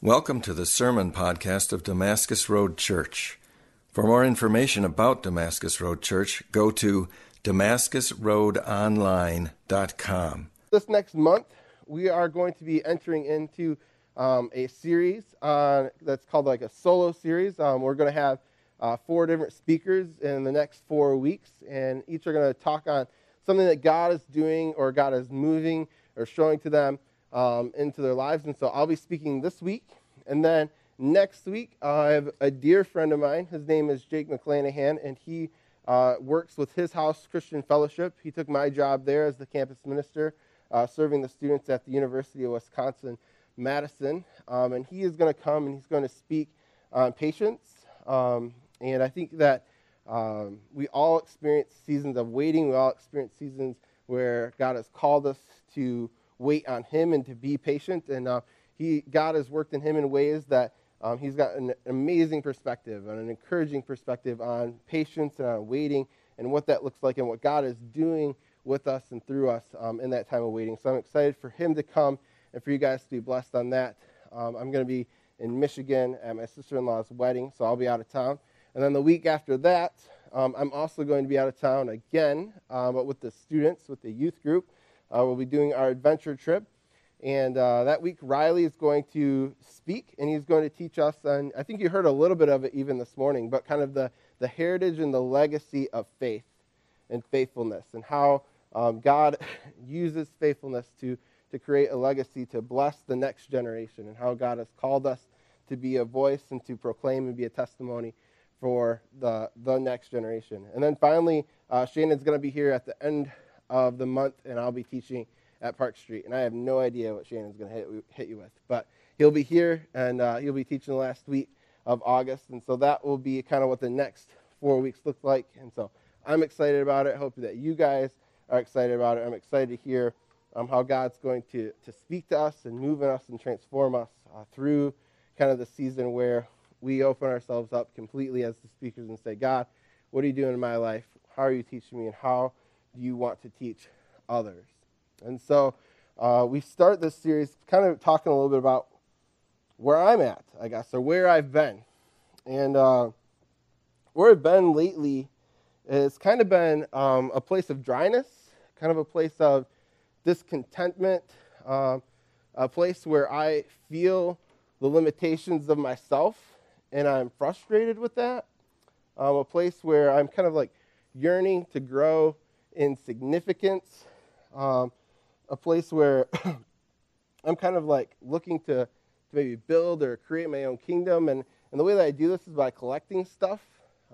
Welcome to the Sermon Podcast of Damascus Road Church. For more information about Damascus Road Church, go to damascusroadonline.com. This next month, we are going to be entering into um, a series on, that's called like a solo series. Um, we're going to have uh, four different speakers in the next four weeks, and each are going to talk on something that God is doing or God is moving or showing to them um, into their lives. And so I'll be speaking this week. And then next week, I have a dear friend of mine. His name is Jake McClanahan, and he uh, works with his house Christian Fellowship. He took my job there as the campus minister, uh, serving the students at the University of Wisconsin Madison. Um, and he is going to come and he's going to speak on patience. Um, and I think that um, we all experience seasons of waiting. We all experience seasons where God has called us to wait on Him and to be patient. And uh, he, God has worked in him in ways that um, he's got an amazing perspective and an encouraging perspective on patience and on waiting and what that looks like and what God is doing with us and through us um, in that time of waiting. So I'm excited for him to come and for you guys to be blessed on that. Um, I'm going to be in Michigan at my sister in law's wedding, so I'll be out of town. And then the week after that, um, I'm also going to be out of town again, uh, but with the students, with the youth group. Uh, we'll be doing our adventure trip. And uh, that week, Riley is going to speak, and he's going to teach us, and I think you heard a little bit of it even this morning, but kind of the, the heritage and the legacy of faith and faithfulness, and how um, God uses faithfulness to, to create a legacy to bless the next generation, and how God has called us to be a voice and to proclaim and be a testimony for the, the next generation. And then finally, uh, Shannon's going to be here at the end of the month, and I'll be teaching at Park Street. And I have no idea what Shannon's going to hit, you with. But he'll be here, and uh, he'll be teaching the last week of August. And so that will be kind of what the next four weeks look like. And so I'm excited about it. Hope that you guys are excited about it. I'm excited to hear um, how God's going to, to speak to us and move in us and transform us uh, through kind of the season where we open ourselves up completely as the speakers and say, God, what are you doing in my life? How are you teaching me? And how you want to teach others? And so uh, we start this series kind of talking a little bit about where I'm at, I guess, or where I've been. And uh, where I've been lately has kind of been um, a place of dryness, kind of a place of discontentment, uh, a place where I feel the limitations of myself and I'm frustrated with that. Um, a place where I'm kind of like yearning to grow in significance. Um, a place where I'm kind of like looking to, to maybe build or create my own kingdom. And, and the way that I do this is by collecting stuff.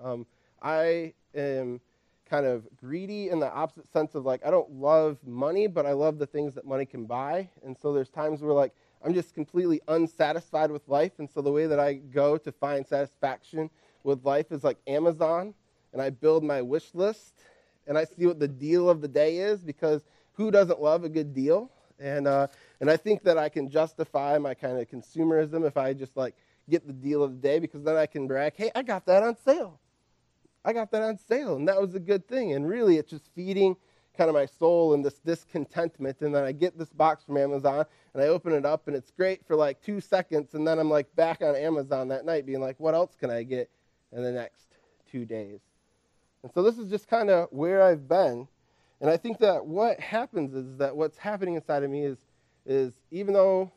Um, I am kind of greedy in the opposite sense of like, I don't love money, but I love the things that money can buy. And so there's times where like, I'm just completely unsatisfied with life. And so the way that I go to find satisfaction with life is like Amazon. And I build my wish list and I see what the deal of the day is because who doesn't love a good deal? And, uh, and I think that I can justify my kind of consumerism if I just like get the deal of the day because then I can brag, hey, I got that on sale. I got that on sale. And that was a good thing. And really, it's just feeding kind of my soul and this discontentment. And then I get this box from Amazon and I open it up and it's great for like two seconds. And then I'm like back on Amazon that night being like, what else can I get in the next two days? And so this is just kind of where I've been. And I think that what happens is that what's happening inside of me is, is even though,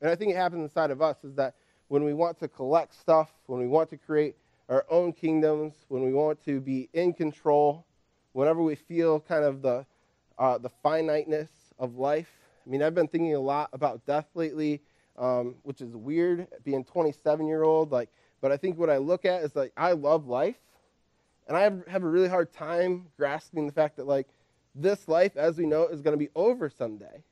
and I think it happens inside of us, is that when we want to collect stuff, when we want to create our own kingdoms, when we want to be in control, whenever we feel kind of the, uh, the finiteness of life. I mean, I've been thinking a lot about death lately, um, which is weird, being 27 year old. Like, but I think what I look at is like I love life, and I have, a really hard time grasping the fact that like this life as we know it is going to be over someday.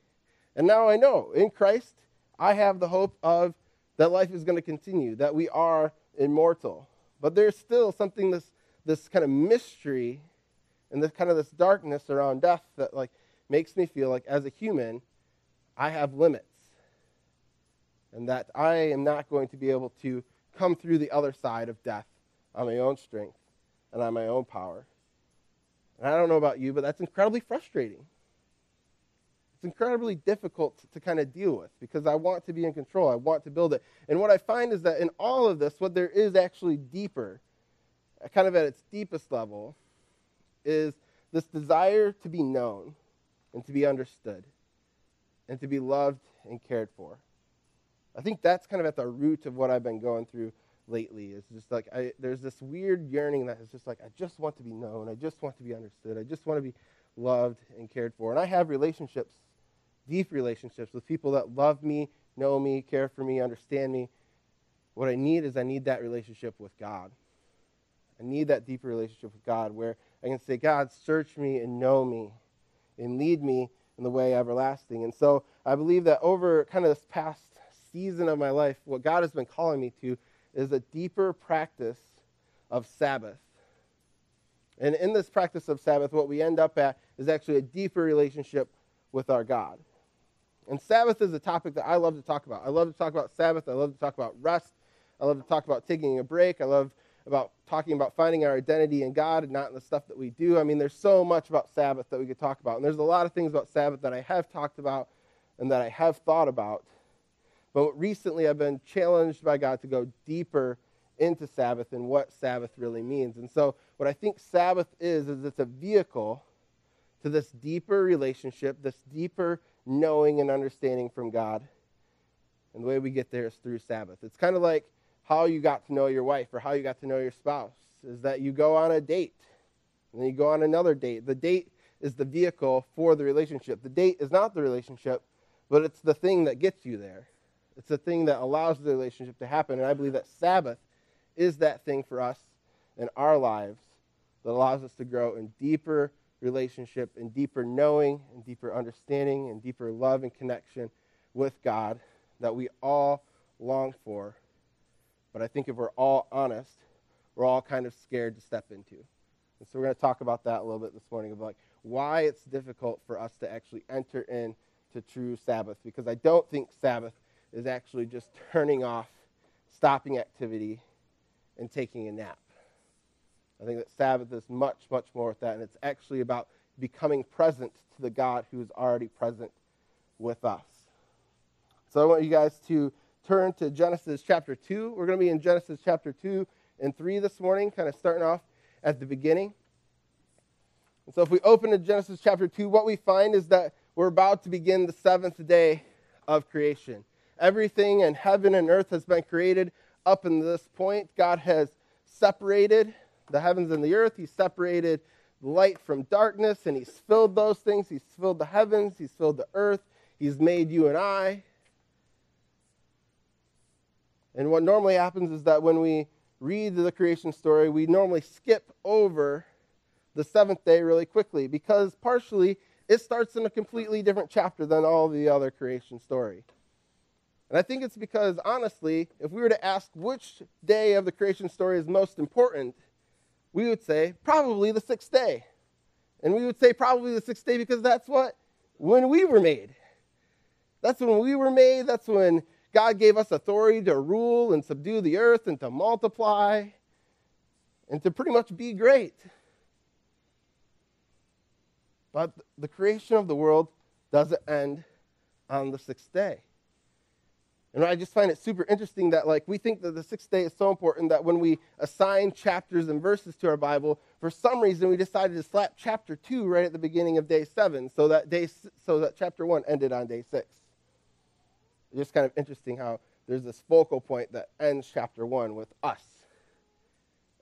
And now I know in Christ, I have the hope of that life is going to continue, that we are immortal. But there's still something this this kind of mystery and this kind of this darkness around death that like makes me feel like as a human, I have limits. And that I am not going to be able to come through the other side of death on my own strength and on my own power. And I don't know about you, but that's incredibly frustrating. It's incredibly difficult to, to kind of deal with because I want to be in control. I want to build it. And what I find is that in all of this, what there is actually deeper, uh, kind of at its deepest level, is this desire to be known and to be understood and to be loved and cared for. I think that's kind of at the root of what I've been going through lately. Is just like I, there's this weird yearning that is just like I just want to be known. I just want to be understood. I just want to be loved and cared for. And I have relationships, deep relationships with people that love me, know me, care for me, understand me. What I need is I need that relationship with God. I need that deeper relationship with God where I can say, God, search me and know me and lead me in the way everlasting. And so I believe that over kind of this past season of my life, what God has been calling me to is a deeper practice of Sabbath. And in this practice of Sabbath, what we end up at is actually a deeper relationship with our God. And Sabbath is a topic that I love to talk about. I love to talk about Sabbath. I love to talk about rest. I love to talk about taking a break. I love about talking about finding our identity in God and not in the stuff that we do. I mean, there's so much about Sabbath that we could talk about. And there's a lot of things about Sabbath that I have talked about and that I have thought about. But recently I've been challenged by God to go deeper into Sabbath and what Sabbath really means. And so what I think Sabbath is is it's a vehicle to this deeper relationship, this deeper knowing and understanding from God. And the way we get there is through Sabbath. It's kind of like how you got to know your wife or how you got to know your spouse is that you go on a date and then you go on another date. The date is the vehicle for the relationship. The date is not the relationship, but it's the thing that gets you there. It's the thing that allows the relationship to happen. And I believe that Sabbath is that thing for us in our lives that allows us to grow in deeper relationship and deeper knowing and deeper understanding and deeper love and connection with God that we all long for but I think if we're all honest, we're all kind of scared to step into. And so we're going to talk about that a little bit this morning of like why it's difficult for us to actually enter into true Sabbath because I don't think Sabbath is actually just turning off, stopping activity, and taking a nap. I think that Sabbath is much, much more with that, and it's actually about becoming present to the God who is already present with us. So I want you guys to turn to Genesis chapter 2. We're going to be in Genesis chapter 2 and 3 this morning, kind of starting off at the beginning. And so if we open to Genesis chapter 2, what we find is that we're about to begin the seventh day of creation. Everything in heaven and earth has been created up in this point. God has separated the heavens and the earth. He's separated light from darkness, and He's filled those things. He's filled the heavens, He's filled the earth. He's made you and I. And what normally happens is that when we read the creation story, we normally skip over the seventh day really quickly because partially it starts in a completely different chapter than all the other creation story. And I think it's because, honestly, if we were to ask which day of the creation story is most important, we would say probably the sixth day. And we would say probably the sixth day because that's what, when we were made. That's when we were made. That's when God gave us authority to rule and subdue the earth and to multiply and to pretty much be great. But the creation of the world doesn't end on the sixth day. And I just find it super interesting that like we think that the sixth day is so important that when we assign chapters and verses to our Bible, for some reason we decided to slap chapter two right at the beginning of day seven, so that day so that chapter one ended on day six. It's just kind of interesting how there's this focal point that ends chapter one with us.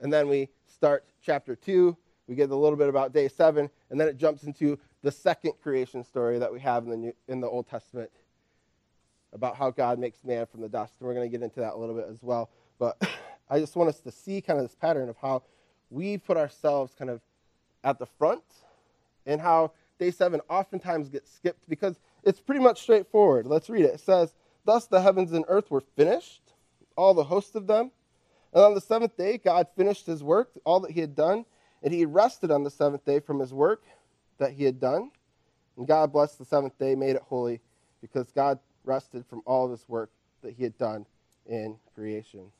And then we start chapter two, we get a little bit about day seven, and then it jumps into the second creation story that we have in the, New, in the Old Testament about how God makes man from the dust. And we're going to get into that a little bit as well. But I just want us to see kind of this pattern of how we put ourselves kind of at the front and how day seven oftentimes gets skipped because it's pretty much straightforward. Let's read it. It says, Thus the heavens and earth were finished, all the host of them. And on the seventh day, God finished his work, all that he had done, and he rested on the seventh day from his work that he had done. And God blessed the seventh day, made it holy, because God rested from all this work that he had done in creation.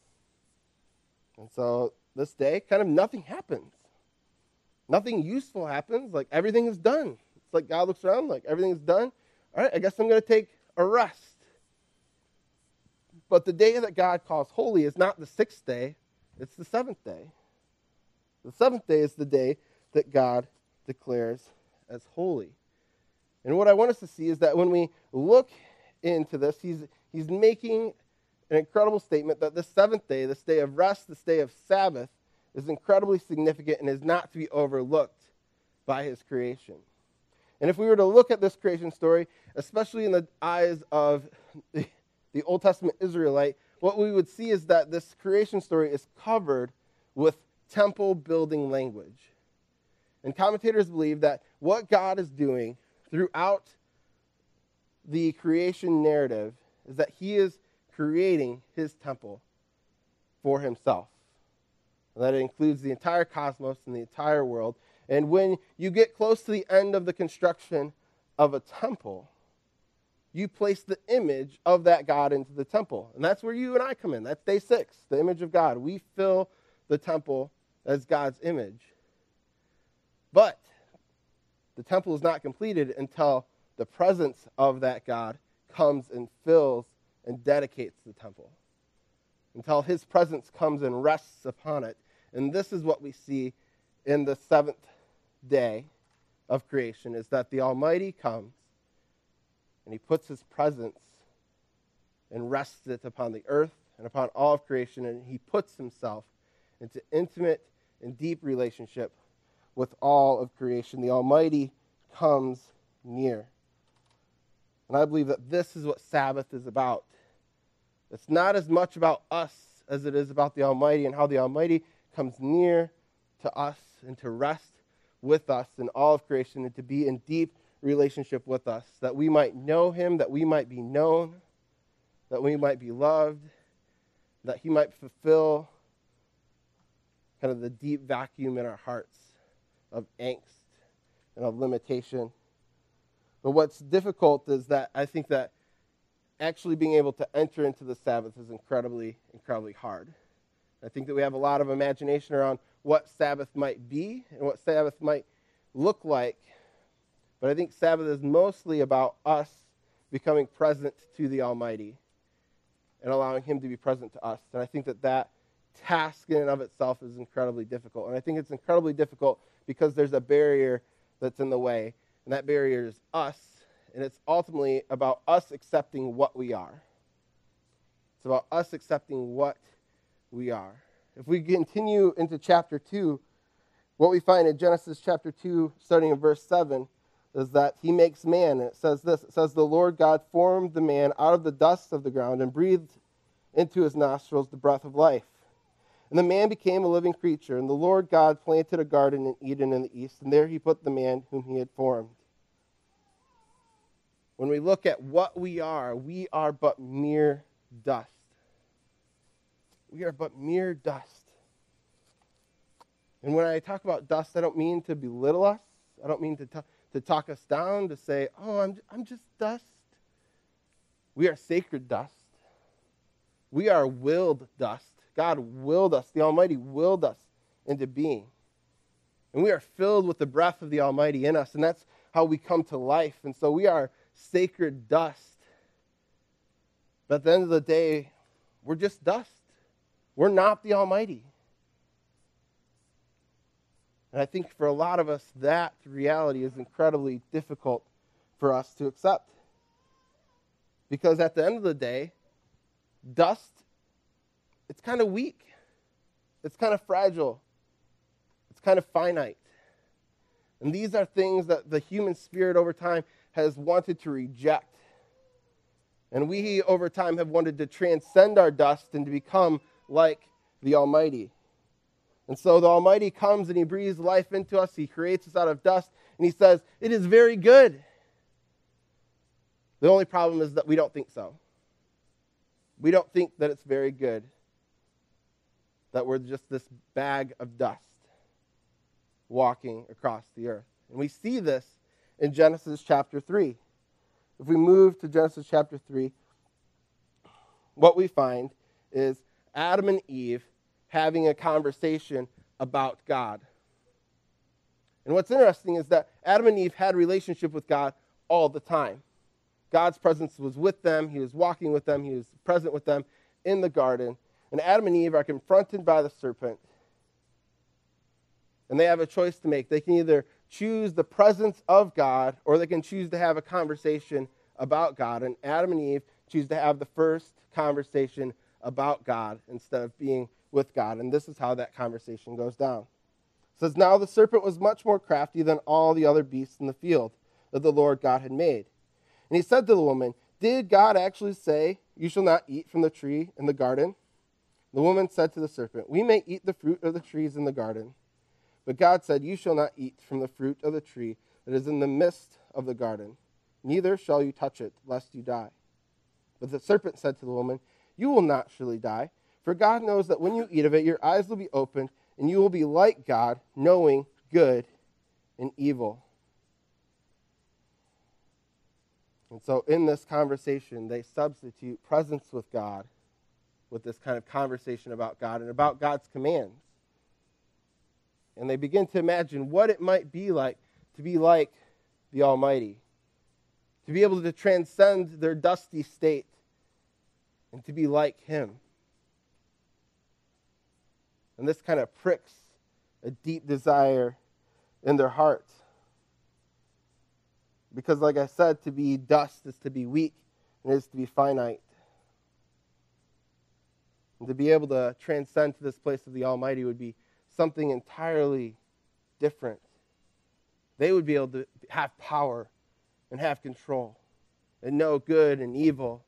And so this day, kind of nothing happens. Nothing useful happens. Like everything is done. It's like God looks around, like everything is done. all right, I guess I'm going to take a rest. But the day that God calls holy is not the sixth day, it's the seventh day. The seventh day is the day that God declares as holy. And what I want us to see is that when we look into this, he's, he's making an incredible statement that this seventh day, this day of rest, this day of Sabbath, is incredibly significant and is not to be overlooked by his creation. And if we were to look at this creation story, especially in the eyes of the, the Old Testament Israelite, what we would see is that this creation story is covered with temple building language. And commentators believe that what God is doing throughout the creation narrative is that he is creating his temple for himself. And that includes the entire cosmos and the entire world. And when you get close to the end of the construction of a temple, you place the image of that God into the temple. And that's where you and I come in. That's day six, the image of God. We fill the temple as God's image. But the temple is not completed until the presence of that God comes and fills and dedicates the temple. Until his presence comes and rests upon it. And this is what we see in the seventh day of creation is that the Almighty comes and he puts his presence and rests it upon the earth and upon all of creation, and he puts himself into intimate and deep relationship with all of creation. The Almighty comes near. And I believe that this is what Sabbath is about. It's not as much about us as it is about the Almighty and how the Almighty comes near to us and to rest with us in all of creation and to be in deep relationship with us, that we might know him, that we might be known, that we might be loved, that he might fulfill kind of the deep vacuum in our hearts of angst and of limitation. But what's difficult is that I think that actually being able to enter into the Sabbath is incredibly, incredibly hard. I think that we have a lot of imagination around what Sabbath might be and what Sabbath might look like. But I think Sabbath is mostly about us becoming present to the Almighty and allowing Him to be present to us. And I think that that task in and of itself is incredibly difficult. And I think it's incredibly difficult because there's a barrier that's in the way, and that barrier is us. And it's ultimately about us accepting what we are. It's about us accepting what we are. If we continue into chapter 2, what we find in Genesis chapter 2, starting in verse 7, is that he makes man. And it says this it says, The Lord God formed the man out of the dust of the ground and breathed into his nostrils the breath of life. And the man became a living creature. And the Lord God planted a garden in Eden in the east, and there he put the man whom he had formed. When we look at what we are, we are but mere dust. We are but mere dust. And when I talk about dust, I don't mean to belittle us. I don't mean to, t- to talk us down, to say, oh, I'm, I'm just dust. We are sacred dust. We are willed dust. God willed us, the Almighty willed us into being. And we are filled with the breath of the Almighty in us, and that's how we come to life. And so we are sacred dust. But at the end of the day, we're just dust. We're not the Almighty. And I think for a lot of us, that reality is incredibly difficult for us to accept. Because at the end of the day, dust, it's kind of weak, it's kind of fragile, it's kind of finite. And these are things that the human spirit over time has wanted to reject. And we over time have wanted to transcend our dust and to become like the Almighty. And so the Almighty comes and He breathes life into us. He creates us out of dust. And He says, It is very good. The only problem is that we don't think so. We don't think that it's very good, that we're just this bag of dust walking across the earth. And we see this in Genesis chapter 3. If we move to Genesis chapter 3, what we find is Adam and Eve having a conversation about God. And what's interesting is that Adam and Eve had a relationship with God all the time. God's presence was with them. He was walking with them. He was present with them in the garden. And Adam and Eve are confronted by the serpent. And they have a choice to make. They can either choose the presence of God or they can choose to have a conversation about God. And Adam and Eve choose to have the first conversation about God instead of being with God. And this is how that conversation goes down. It says, Now the serpent was much more crafty than all the other beasts in the field that the Lord God had made. And he said to the woman, Did God actually say, You shall not eat from the tree in the garden? The woman said to the serpent, We may eat the fruit of the trees in the garden. But God said, You shall not eat from the fruit of the tree that is in the midst of the garden, neither shall you touch it, lest you die. But the serpent said to the woman, You will not surely die, for God knows that when you eat of it, your eyes will be opened, and you will be like God, knowing good and evil. And so, in this conversation, they substitute presence with God with this kind of conversation about God and about God's commands. And they begin to imagine what it might be like to be like the Almighty, to be able to transcend their dusty state and to be like Him. And this kind of pricks a deep desire in their hearts. Because, like I said, to be dust is to be weak and is to be finite. And to be able to transcend to this place of the Almighty would be something entirely different. They would be able to have power and have control and know good and evil.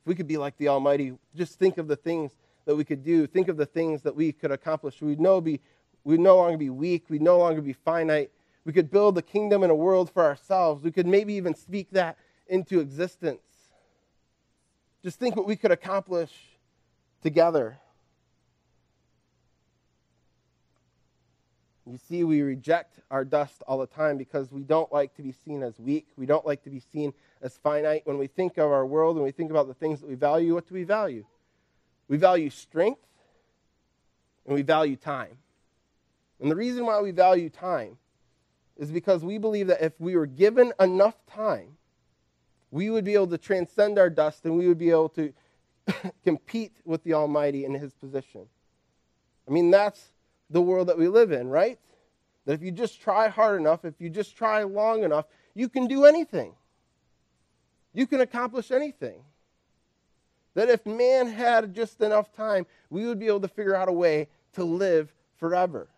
If we could be like the Almighty, just think of the things that we could do. Think of the things that we could accomplish. We'd, know be, we'd no longer be weak. We'd no longer be finite. We could build a kingdom and a world for ourselves. We could maybe even speak that into existence. Just think what we could accomplish together. You see, we reject our dust all the time because we don't like to be seen as weak. We don't like to be seen as finite. When we think of our world and we think about the things that we value, what do we value? We value strength and we value time. And the reason why we value time is because we believe that if we were given enough time, we would be able to transcend our dust and we would be able to compete with the Almighty in His position. I mean, that's the world that we live in, right? That if you just try hard enough, if you just try long enough, you can do anything. You can accomplish anything. That if man had just enough time, we would be able to figure out a way to live forever.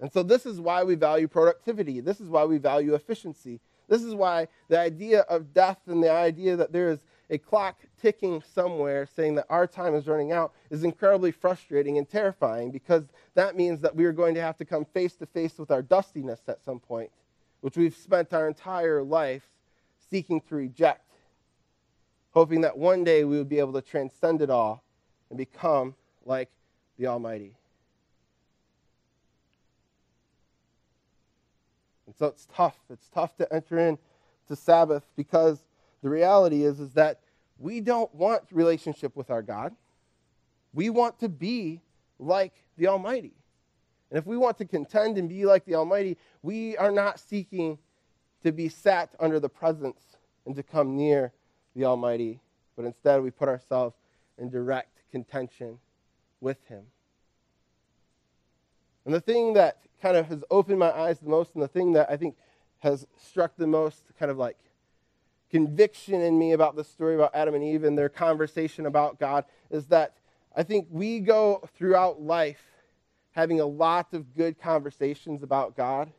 And so, this is why we value productivity. This is why we value efficiency. This is why the idea of death and the idea that there is a clock ticking somewhere saying that our time is running out is incredibly frustrating and terrifying because that means that we are going to have to come face to face with our dustiness at some point, which we've spent our entire life seeking to reject, hoping that one day we would be able to transcend it all and become like the Almighty. And so it's tough. It's tough to enter into Sabbath because the reality is, is that we don't want relationship with our God. We want to be like the Almighty. And if we want to contend and be like the Almighty, we are not seeking to be sat under the presence and to come near the Almighty, but instead we put ourselves in direct contention with Him. And the thing that kind of has opened my eyes the most, and the thing that I think has struck the most kind of like conviction in me about the story about Adam and Eve and their conversation about God is that I think we go throughout life having a lot of good conversations about God,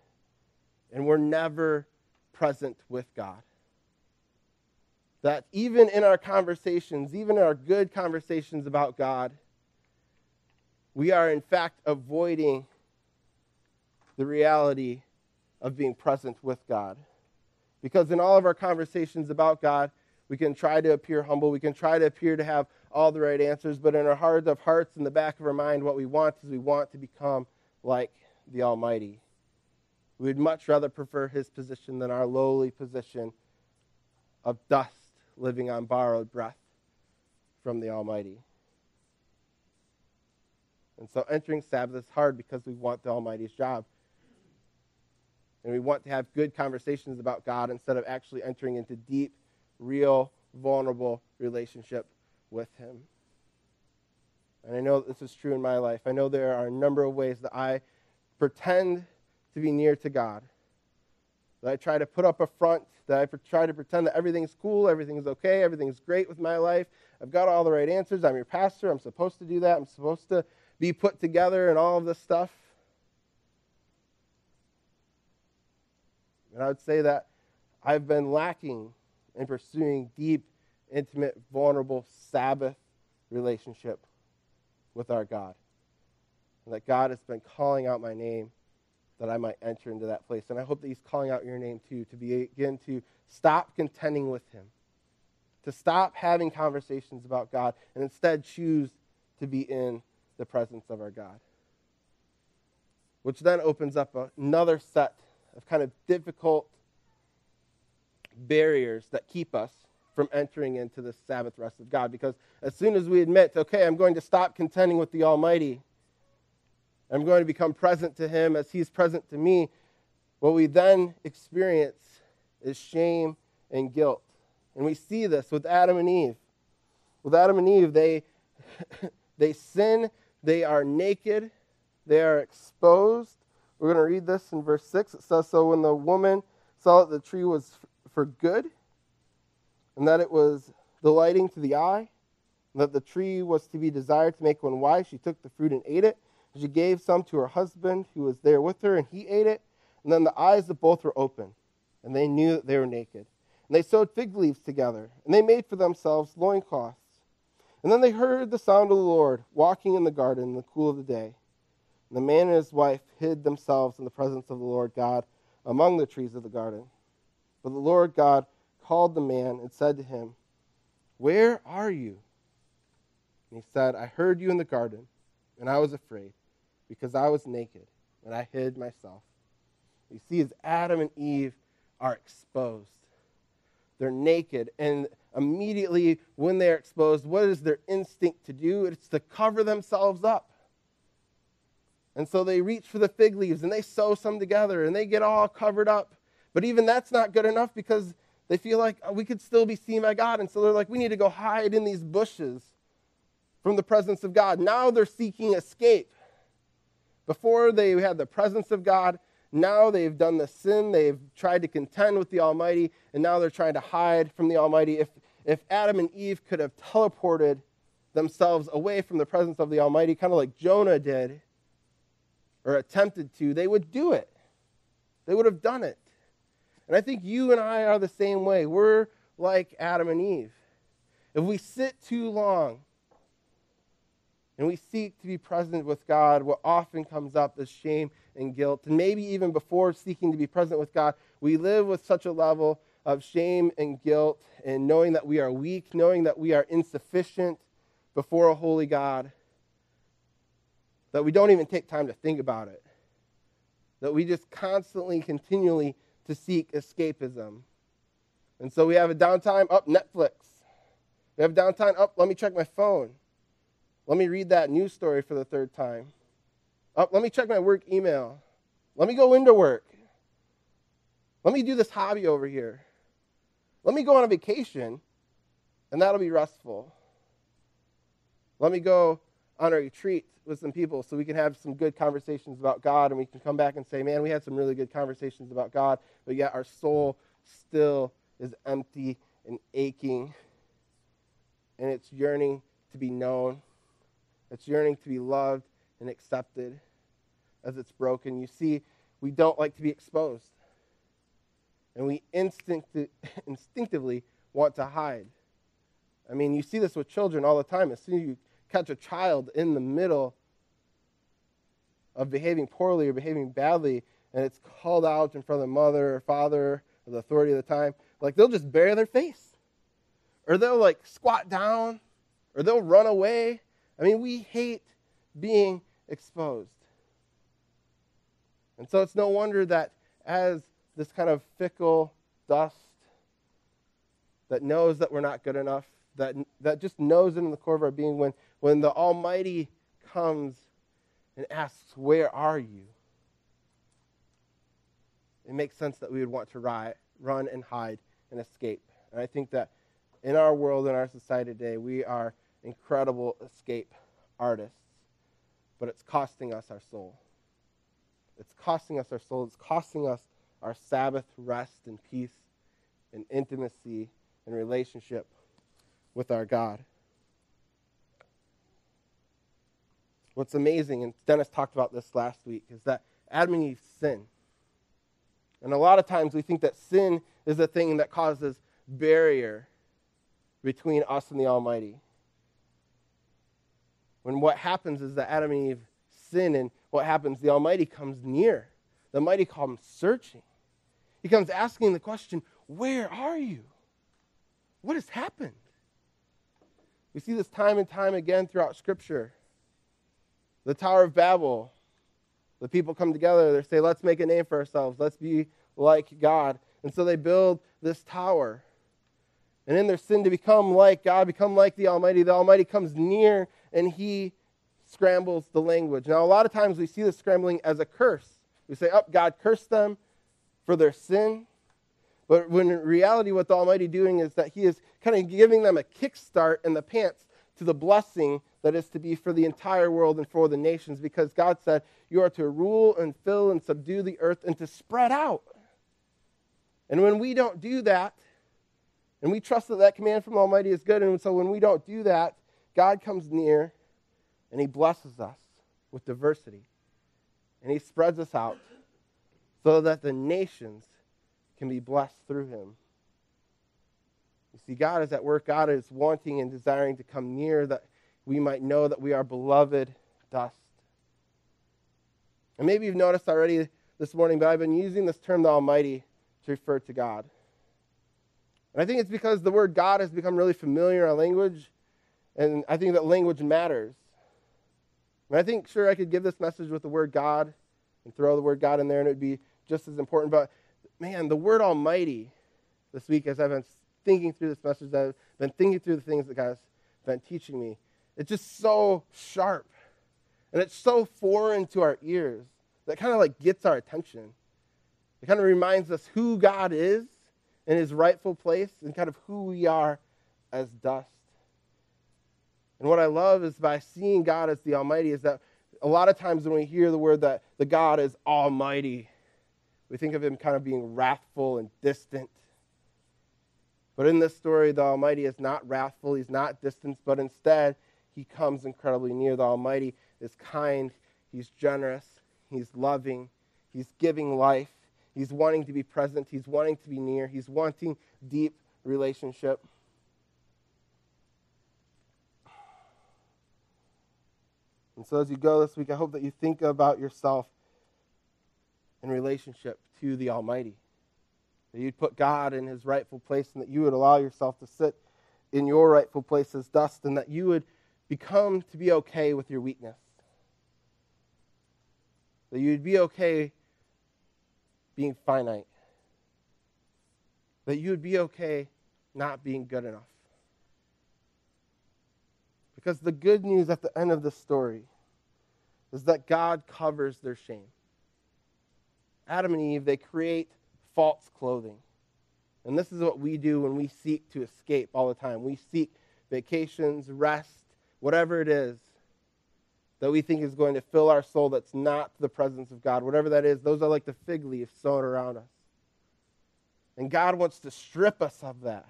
and we're never present with God. That even in our conversations, even in our good conversations about God, we are in fact avoiding the reality of being present with God. Because in all of our conversations about God, we can try to appear humble. We can try to appear to have all the right answers. But in our heart of hearts, in the back of our mind, what we want is we want to become like the Almighty. We would much rather prefer his position than our lowly position of dust living on borrowed breath from the Almighty. And so entering Sabbath is hard because we want the Almighty's job. And we want to have good conversations about God instead of actually entering into deep, real, vulnerable relationship with Him. And I know this is true in my life. I know there are a number of ways that I pretend to be near to God, that I try to put up a front, that I try to pretend that everything's cool, everything's okay, everything's great with my life. I've got all the right answers. I'm your pastor. I'm supposed to do that. I'm supposed to be put together and all of this stuff. And I would say that I've been lacking in pursuing deep, intimate, vulnerable Sabbath relationship with our God. And that God has been calling out my name that I might enter into that place. And I hope that He's calling out your name too, to begin to stop contending with Him, to stop having conversations about God, and instead choose to be in the presence of our God. Which then opens up another set of kind of difficult barriers that keep us from entering into the Sabbath rest of God. Because as soon as we admit, okay, I'm going to stop contending with the Almighty, I'm going to become present to Him as He's present to me, what we then experience is shame and guilt. And we see this with Adam and Eve. With Adam and Eve, they, they sin, they are naked, they are exposed. We're going to read this in verse 6. It says, So when the woman saw that the tree was for good, and that it was delighting to the eye, and that the tree was to be desired to make one wise, she took the fruit and ate it. She gave some to her husband who was there with her, and he ate it. And then the eyes of both were open, and they knew that they were naked. And they sewed fig leaves together, and they made for themselves loincloths. And then they heard the sound of the Lord walking in the garden in the cool of the day. And the man and his wife hid themselves in the presence of the Lord God among the trees of the garden. But the Lord God called the man and said to him, Where are you? And he said, I heard you in the garden, and I was afraid, because I was naked, and I hid myself. You see, as Adam and Eve are exposed, they're naked, and immediately when they're exposed, what is their instinct to do? It's to cover themselves up. And so they reach for the fig leaves and they sew some together and they get all covered up. But even that's not good enough because they feel like oh, we could still be seen by God. And so they're like, we need to go hide in these bushes from the presence of God. Now they're seeking escape. Before they had the presence of God, now they've done the sin. They've tried to contend with the Almighty, and now they're trying to hide from the Almighty. If, if Adam and Eve could have teleported themselves away from the presence of the Almighty, kind of like Jonah did, or attempted to, they would do it. They would have done it. And I think you and I are the same way. We're like Adam and Eve. If we sit too long and we seek to be present with God, what often comes up is shame and guilt. And maybe even before seeking to be present with God, we live with such a level of shame and guilt and knowing that we are weak, knowing that we are insufficient before a holy God that we don't even take time to think about it. That we just constantly, continually to seek escapism. And so we have a downtime up Netflix. We have downtime up, let me check my phone. Let me read that news story for the third time. Up, let me check my work email. Let me go into work. Let me do this hobby over here. Let me go on a vacation, and that'll be restful. Let me go on a retreat with some people so we can have some good conversations about God and we can come back and say, man, we had some really good conversations about God, but yet our soul still is empty and aching and it's yearning to be known. It's yearning to be loved and accepted as it's broken. You see, we don't like to be exposed. And we instinct- instinctively want to hide. I mean, you see this with children all the time. As soon as you catch a child in the middle of behaving poorly or behaving badly, and it's called out in front of the mother or father or the authority of the time, like they'll just bury their face. Or they'll like squat down, or they'll run away. I mean, we hate being exposed. And so it's no wonder that as this kind of fickle dust that knows that we're not good enough, that, that just knows it in the core of our being, when, when the Almighty comes and asks, Where are you? it makes sense that we would want to ri- run and hide and escape. And I think that in our world, in our society today, we are incredible escape artists, but it's costing us our soul. It's costing us our soul. It's costing us our Sabbath rest and peace and intimacy and relationship with our God. What's amazing, and Dennis talked about this last week, is that Adam and Eve sin. And a lot of times we think that sin is the thing that causes barrier between us and the Almighty. When what happens is that Adam and Eve sin, and what happens, the Almighty comes near. The Almighty comes searching. He comes asking the question, Where are you? What has happened? We see this time and time again throughout Scripture. The Tower of Babel, the people come together, they say, Let's make a name for ourselves, let's be like God. And so they build this tower and in their sin to become like God, become like the Almighty. The Almighty comes near and he scrambles the language. Now, a lot of times we see the scrambling as a curse. We say, Oh, God cursed them for their sin. But when in reality, what the Almighty doing is that He is kind of giving them a kickstart in the pants to the blessing that is to be for the entire world and for the nations, because God said, You are to rule and fill and subdue the earth and to spread out. And when we don't do that, and we trust that that command from Almighty is good. And so when we don't do that, God comes near and He blesses us with diversity. And He spreads us out so that the nations can be blessed through Him. You see, God is at work. God is wanting and desiring to come near that we might know that we are beloved dust. And maybe you've noticed already this morning, but I've been using this term, the Almighty, to refer to God. And I think it's because the word God has become really familiar in our language, and I think that language matters. And I think, sure, I could give this message with the word God and throw the word God in there, and it would be just as important. But man, the word Almighty this week, as I've been thinking through this message, I've been thinking through the things that God's been teaching me, it's just so sharp. And it's so foreign to our ears that kind of like gets our attention. It kind of reminds us who God is in his rightful place and kind of who we are as dust. And what I love is by seeing God as the Almighty, is that a lot of times when we hear the word that the God is Almighty, we think of him kind of being wrathful and distant. But in this story, the Almighty is not wrathful, he's not distant, but instead, he comes incredibly near. The Almighty is kind, he's generous, he's loving, he's giving life, He's wanting to be present. He's wanting to be near. He's wanting deep relationship. And so, as you go this week, I hope that you think about yourself in relationship to the Almighty. That you'd put God in his rightful place and that you would allow yourself to sit in your rightful place as dust and that you would become to be okay with your weakness. That you'd be okay being finite. That you would be okay not being good enough. Because the good news at the end of the story is that God covers their shame. Adam and Eve, they create false clothing. And this is what we do when we seek to escape all the time. We seek vacations, rest, whatever it is that we think is going to fill our soul that's not the presence of God, whatever that is, those are like the fig leaves sown around us. And God wants to strip us of that.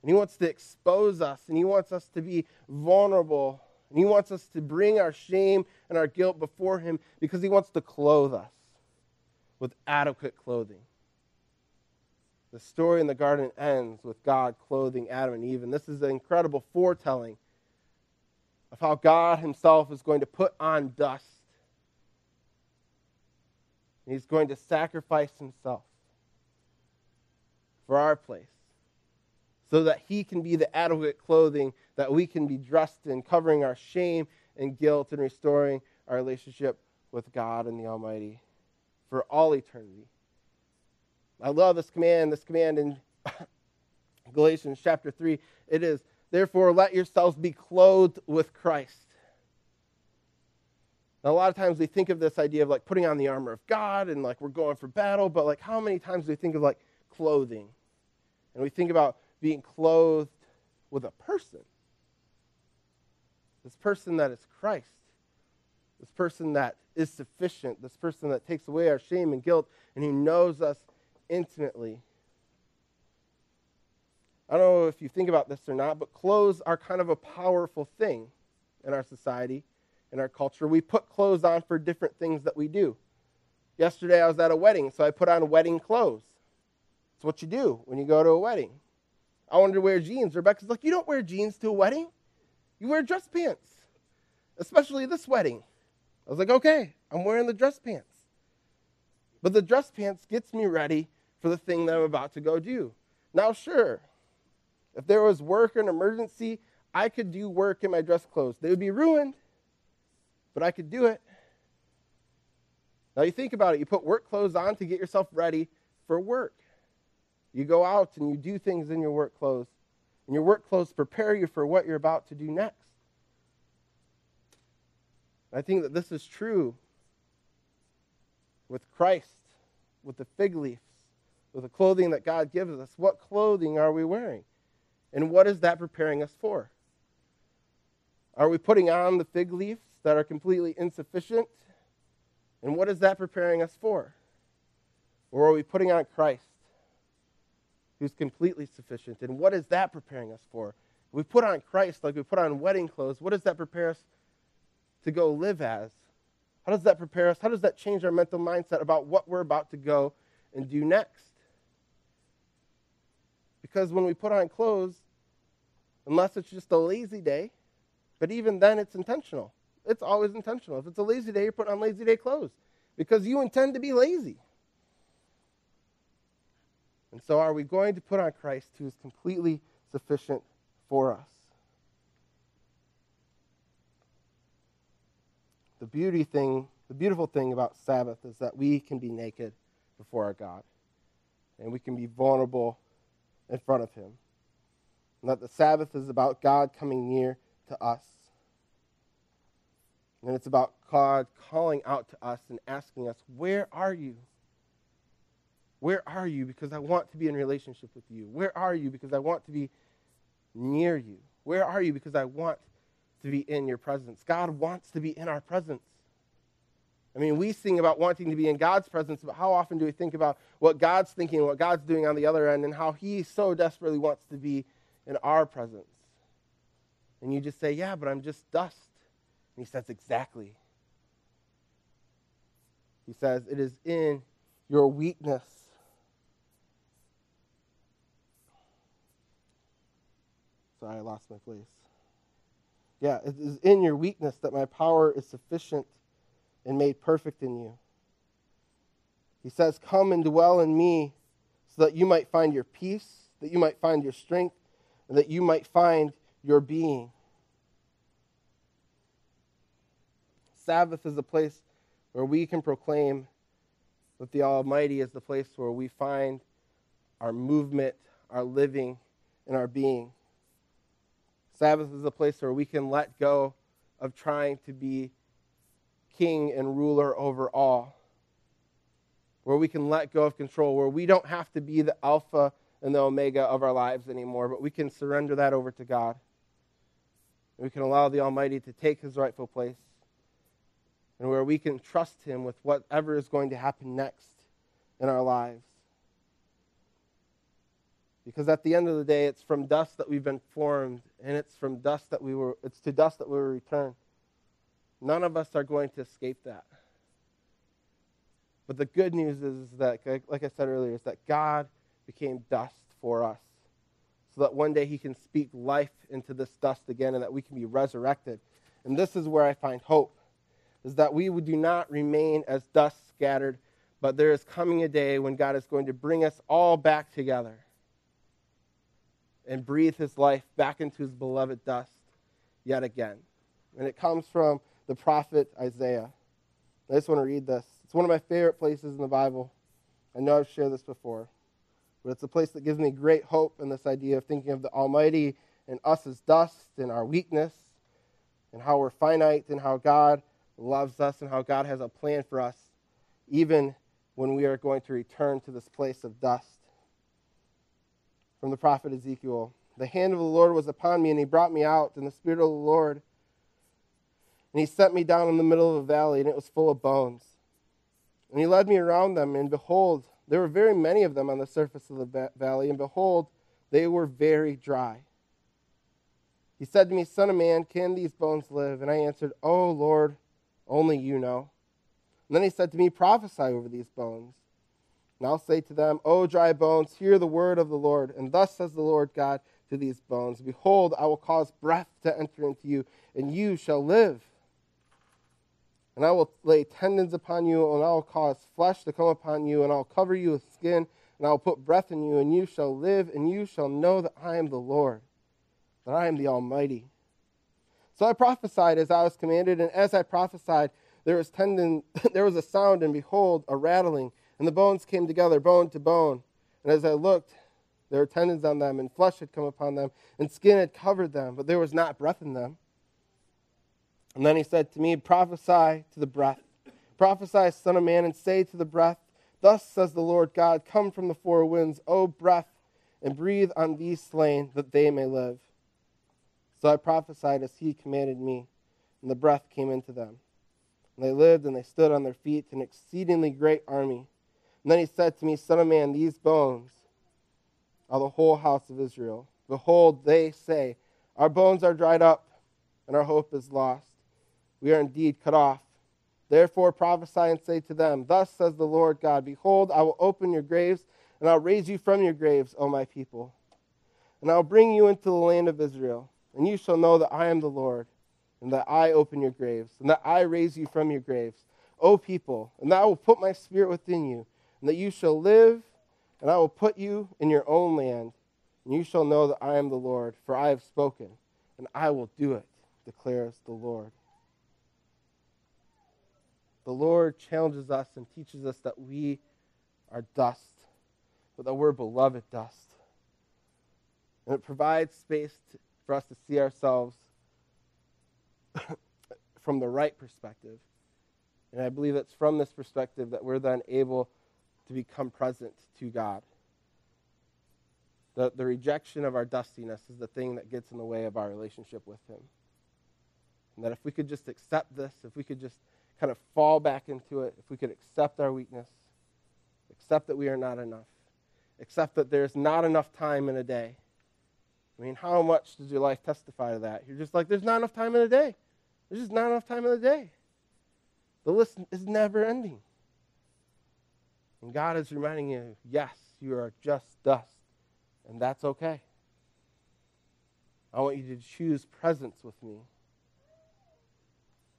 And He wants to expose us, and He wants us to be vulnerable. And He wants us to bring our shame and our guilt before Him because He wants to clothe us with adequate clothing. The story in the garden ends with God clothing Adam and Eve, and this is an incredible foretelling of how God Himself is going to put on dust. And He's going to sacrifice Himself for our place so that He can be the adequate clothing that we can be dressed in, covering our shame and guilt and restoring our relationship with God and the Almighty for all eternity. I love this command, this command in Galatians chapter 3. It is Therefore, let yourselves be clothed with Christ. Now, a lot of times we think of this idea of like putting on the armor of God and like we're going for battle, but like how many times do we think of like clothing? And we think about being clothed with a person. This person that is Christ. This person that is sufficient. This person that takes away our shame and guilt and who knows us intimately. I don't know if you think about this or not, but clothes are kind of a powerful thing in our society, in our culture. We put clothes on for different things that we do. Yesterday I was at a wedding, so I put on wedding clothes. It's what you do when you go to a wedding. I wanted to wear jeans. Rebecca's like, You don't wear jeans to a wedding. You wear dress pants, especially this wedding. I was like, Okay, I'm wearing the dress pants. But the dress pants gets me ready for the thing that I'm about to go do. Now, sure, if there was work or an emergency, I could do work in my dress clothes. They would be ruined, but I could do it. Now you think about it, you put work clothes on to get yourself ready for work. You go out and you do things in your work clothes. And your work clothes prepare you for what you're about to do next. I think that this is true with Christ, with the fig leaves, with the clothing that God gives us. What clothing are we wearing? And what is that preparing us for? Are we putting on the fig leaves that are completely insufficient? And what is that preparing us for? Or are we putting on Christ, who's completely sufficient? And what is that preparing us for? we put on Christ like we put on wedding clothes. What does that prepare us to go live as? How does that prepare us? How does that change our mental mindset about what we're about to go and do next? Because when we put on clothes, unless it's just a lazy day, but even then it's intentional. It's always intentional. If it's a lazy day, you're putting on lazy day clothes because you intend to be lazy. And so, are we going to put on Christ who is completely sufficient for us? The beauty thing, the beautiful thing about Sabbath is that we can be naked before our God and we can be vulnerable in front of him. And that the Sabbath is about God coming near to us. And it's about God calling out to us and asking us, Where are you? Where are you? Because I want to be in relationship with you. Where are you? Because I want to be near you. Where are you? Because I want to be in your presence. God wants to be in our presence. I mean, we sing about wanting to be in God's presence, but how often do we think about what God's thinking, what God's doing on the other end, and how He so desperately wants to be in our presence? And you just say, Yeah, but I'm just dust. And He says, Exactly. He says, It is in your weakness. Sorry, I lost my place. Yeah, it is in your weakness that my power is sufficient and made perfect in you. He says, Come and dwell in me so that you might find your peace, that you might find your strength, and that you might find your being. Sabbath is a place where we can proclaim that the Almighty is the place where we find our movement, our living, and our being. Sabbath is a place where we can let go of trying to be king and ruler over all, where we can let go of control, where we don't have to be the alpha and the omega of our lives anymore, but we can surrender that over to God. We can allow the Almighty to take his rightful place, and where we can trust him with whatever is going to happen next in our lives. Because at the end of the day, it's from dust that we've been formed, and it's from dust that we were, it's to dust that we will return. None of us are going to escape that. But the good news is that, like I said earlier, is that God became dust for us so that one day he can speak life into this dust again and that we can be resurrected. And this is where I find hope, is that we do not remain as dust scattered, but there is coming a day when God is going to bring us all back together and breathe his life back into his beloved dust yet again. And it comes from the prophet Isaiah. I just want to read this. It's one of my favorite places in the Bible. I know I've shared this before, but it's a place that gives me great hope in this idea of thinking of the Almighty and us as dust and our weakness and how we're finite and how God loves us, and how God has a plan for us, even when we are going to return to this place of dust. From the prophet Ezekiel The hand of the Lord was upon me, and he brought me out and the spirit of the Lord. And he set me down in the middle of a valley, and it was full of bones. And he led me around them, and behold, there were very many of them on the surface of the valley, and behold, they were very dry. He said to me, Son of man, can these bones live? And I answered, Oh Lord, only you know. And then he said to me, Prophesy over these bones. And I'll say to them, O dry bones, hear the word of the Lord. And thus says the Lord God to these bones Behold, I will cause breath to enter into you, and you shall live. And I will lay tendons upon you, and I will cause flesh to come upon you, and I'll cover you with skin, and I will put breath in you, and you shall live, and you shall know that I am the Lord, that I am the Almighty. So I prophesied as I was commanded, and as I prophesied, there was tendon, there was a sound, and behold, a rattling, and the bones came together, bone to bone. And as I looked, there were tendons on them, and flesh had come upon them, and skin had covered them, but there was not breath in them. And then he said to me, Prophesy to the breath. Prophesy, Son of Man, and say to the breath, Thus says the Lord God, Come from the four winds, O breath, and breathe on these slain, that they may live. So I prophesied as he commanded me, and the breath came into them. And they lived, and they stood on their feet, an exceedingly great army. And then he said to me, Son of man, these bones are the whole house of Israel. Behold, they say, Our bones are dried up, and our hope is lost. We are indeed cut off. Therefore prophesy and say to them, Thus says the Lord God, Behold, I will open your graves, and I'll raise you from your graves, O my people. And I'll bring you into the land of Israel, and you shall know that I am the Lord, and that I open your graves, and that I raise you from your graves, O people, and that I will put my spirit within you, and that you shall live, and I will put you in your own land, and you shall know that I am the Lord, for I have spoken, and I will do it, declares the Lord. The Lord challenges us and teaches us that we are dust, but that we're beloved dust. And it provides space to, for us to see ourselves from the right perspective. And I believe it's from this perspective that we're then able to become present to God. The, the rejection of our dustiness is the thing that gets in the way of our relationship with Him. And that if we could just accept this, if we could just kind of fall back into it, if we could accept our weakness, accept that we are not enough, accept that there's not enough time in a day. I mean, how much does your life testify to that? You're just like, there's not enough time in a day. There's just not enough time in the day. The list is never ending. And God is reminding you, yes, you are just dust, and that's okay. I want you to choose presence with me.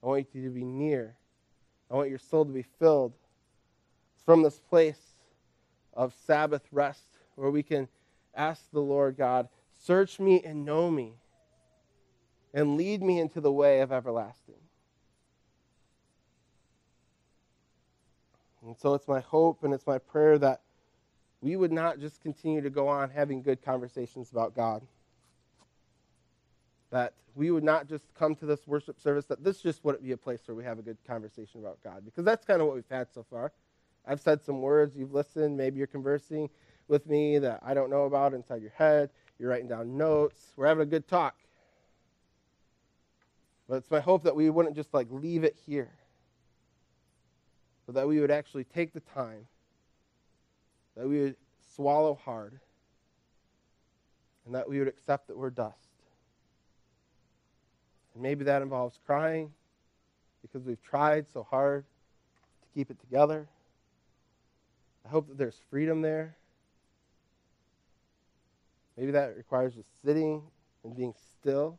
I want you to be near. I want your soul to be filled It's from this place of Sabbath rest where we can ask the Lord God, search me and know me, and lead me into the way of everlasting. And so it's my hope and it's my prayer that we would not just continue to go on having good conversations about God that we would not just come to this worship service, that this just wouldn't be a place where we have a good conversation about God. Because that's kind of what we've had so far. I've said some words, you've listened, maybe you're conversing with me that I don't know about inside your head. You're writing down notes. We're having a good talk. But it's my hope that we wouldn't just like leave it here, but that we would actually take the time, that we would swallow hard, and that we would accept that we're dust maybe that involves crying because we've tried so hard to keep it together. I hope that there's freedom there. Maybe that requires just sitting and being still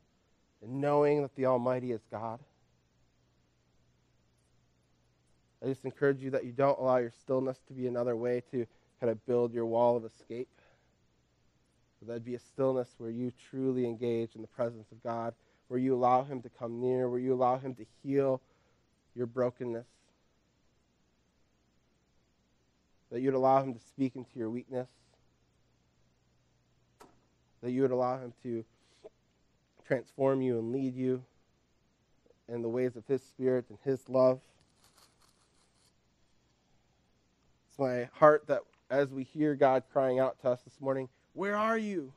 and knowing that the Almighty is God. I just encourage you that you don't allow your stillness to be another way to kind of build your wall of escape. But that'd be a stillness where you truly engage in the presence of God where you allow Him to come near, where you allow Him to heal your brokenness. That you'd allow Him to speak into your weakness. That you would allow Him to transform you and lead you in the ways of His Spirit and His love. It's my heart that as we hear God crying out to us this morning, Where are you?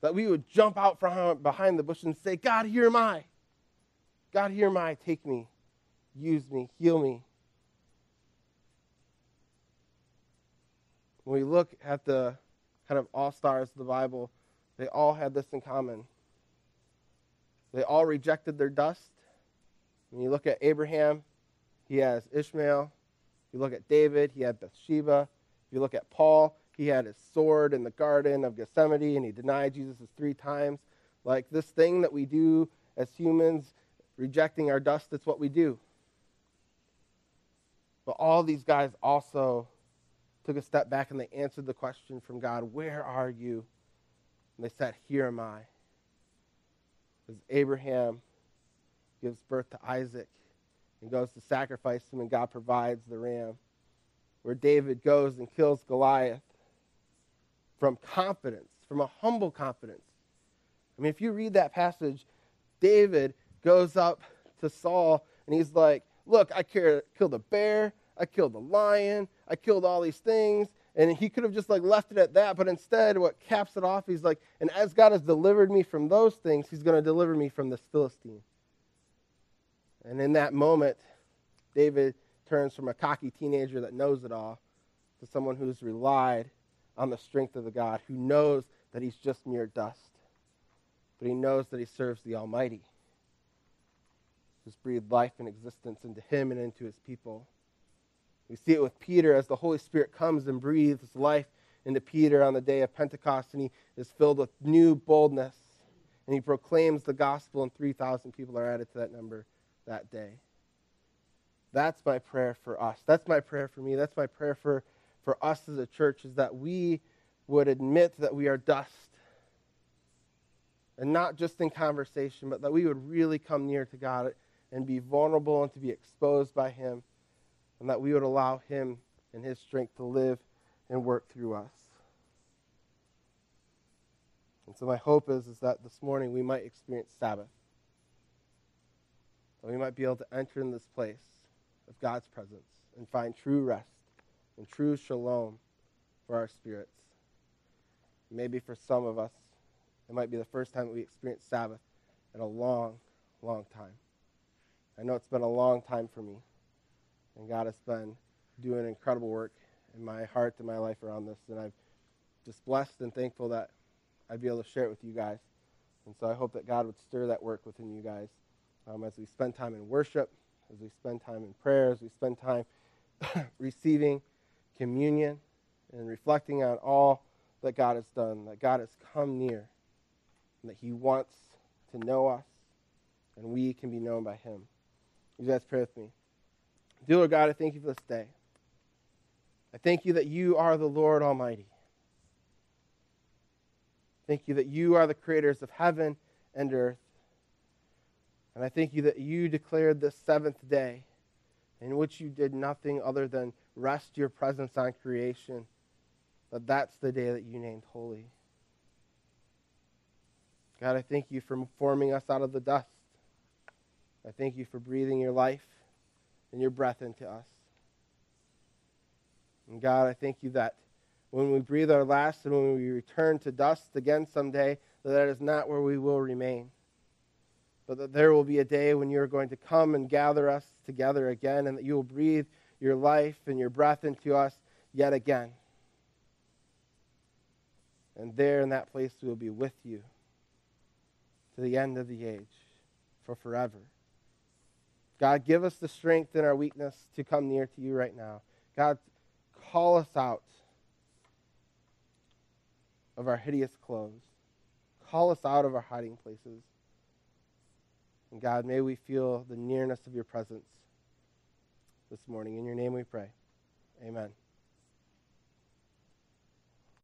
That we would jump out from behind the bush and say, God, here am I. God, here am I. Take me, use me, heal me. When we look at the kind of all stars of the Bible, they all had this in common. They all rejected their dust. When you look at Abraham, he has Ishmael. You look at David, he had Bathsheba. If you look at Paul, he had his sword in the Garden of Gethsemane and he denied Jesus three times. Like this thing that we do as humans, rejecting our dust, that's what we do. But all these guys also took a step back and they answered the question from God, Where are you? And they said, Here am I. As Abraham gives birth to Isaac and goes to sacrifice him, and God provides the ram where David goes and kills Goliath from confidence, from a humble confidence. I mean, if you read that passage, David goes up to Saul and he's like, Look, I killed a bear, I killed a lion, I killed all these things. And he could have just like left it at that, but instead, what caps it off, he's like, and as God has delivered me from those things, he's going to deliver me from this Philistine. And in that moment, David turns from a cocky teenager that knows it all to someone who's relied on the strength of the God, who knows that he's just mere dust, but he knows that he serves the Almighty, who's breathed life and existence into him and into his people. We see it with Peter as the Holy Spirit comes and breathes life into Peter on the day of Pentecost, and he is filled with new boldness, and he proclaims the gospel, and 3,000 people are added to that number that day. That's my prayer for us. That's my prayer for me. That's my prayer for, for us as a church is that we would admit that we are dust. And not just in conversation, but that we would really come near to God and be vulnerable and to be exposed by Him. And that we would allow Him and His strength to live and work through us. And so my hope is, is that this morning we might experience Sabbath. That we might be able to enter in this place of God's presence and find true rest and true shalom for our spirits. Maybe for some of us, it might be the first time that we experience Sabbath in a long, long time. I know it's been a long time for me, and God has been doing incredible work in my heart and my life around this, and I'm just blessed and thankful that I'd be able to share it with you guys. And so I hope that God would stir that work within you guys um, as we spend time in worship as we spend time in prayer, as we spend time receiving communion and reflecting on all that God has done, that God has come near, and that He wants to know us, and we can be known by Him. You guys pray with me. Dear Lord God, I thank you for this day. I thank you that you are the Lord Almighty. Thank you that you are the creators of heaven and earth. And I thank you that you declared the seventh day in which you did nothing other than rest your presence on creation, that that's the day that you named holy. God, I thank you for forming us out of the dust. I thank you for breathing your life and your breath into us. And God, I thank you that when we breathe our last and when we return to dust again someday, that that is not where we will remain but that there will be a day when you're going to come and gather us together again, and that you will breathe your life and your breath into us yet again. And there in that place we will be with you to the end of the age, for forever. God, give us the strength in our weakness to come near to you right now. God, call us out of our hideous clothes. Call us out of our hiding places. And God, may we feel the nearness of your presence this morning. In your name we pray. Amen.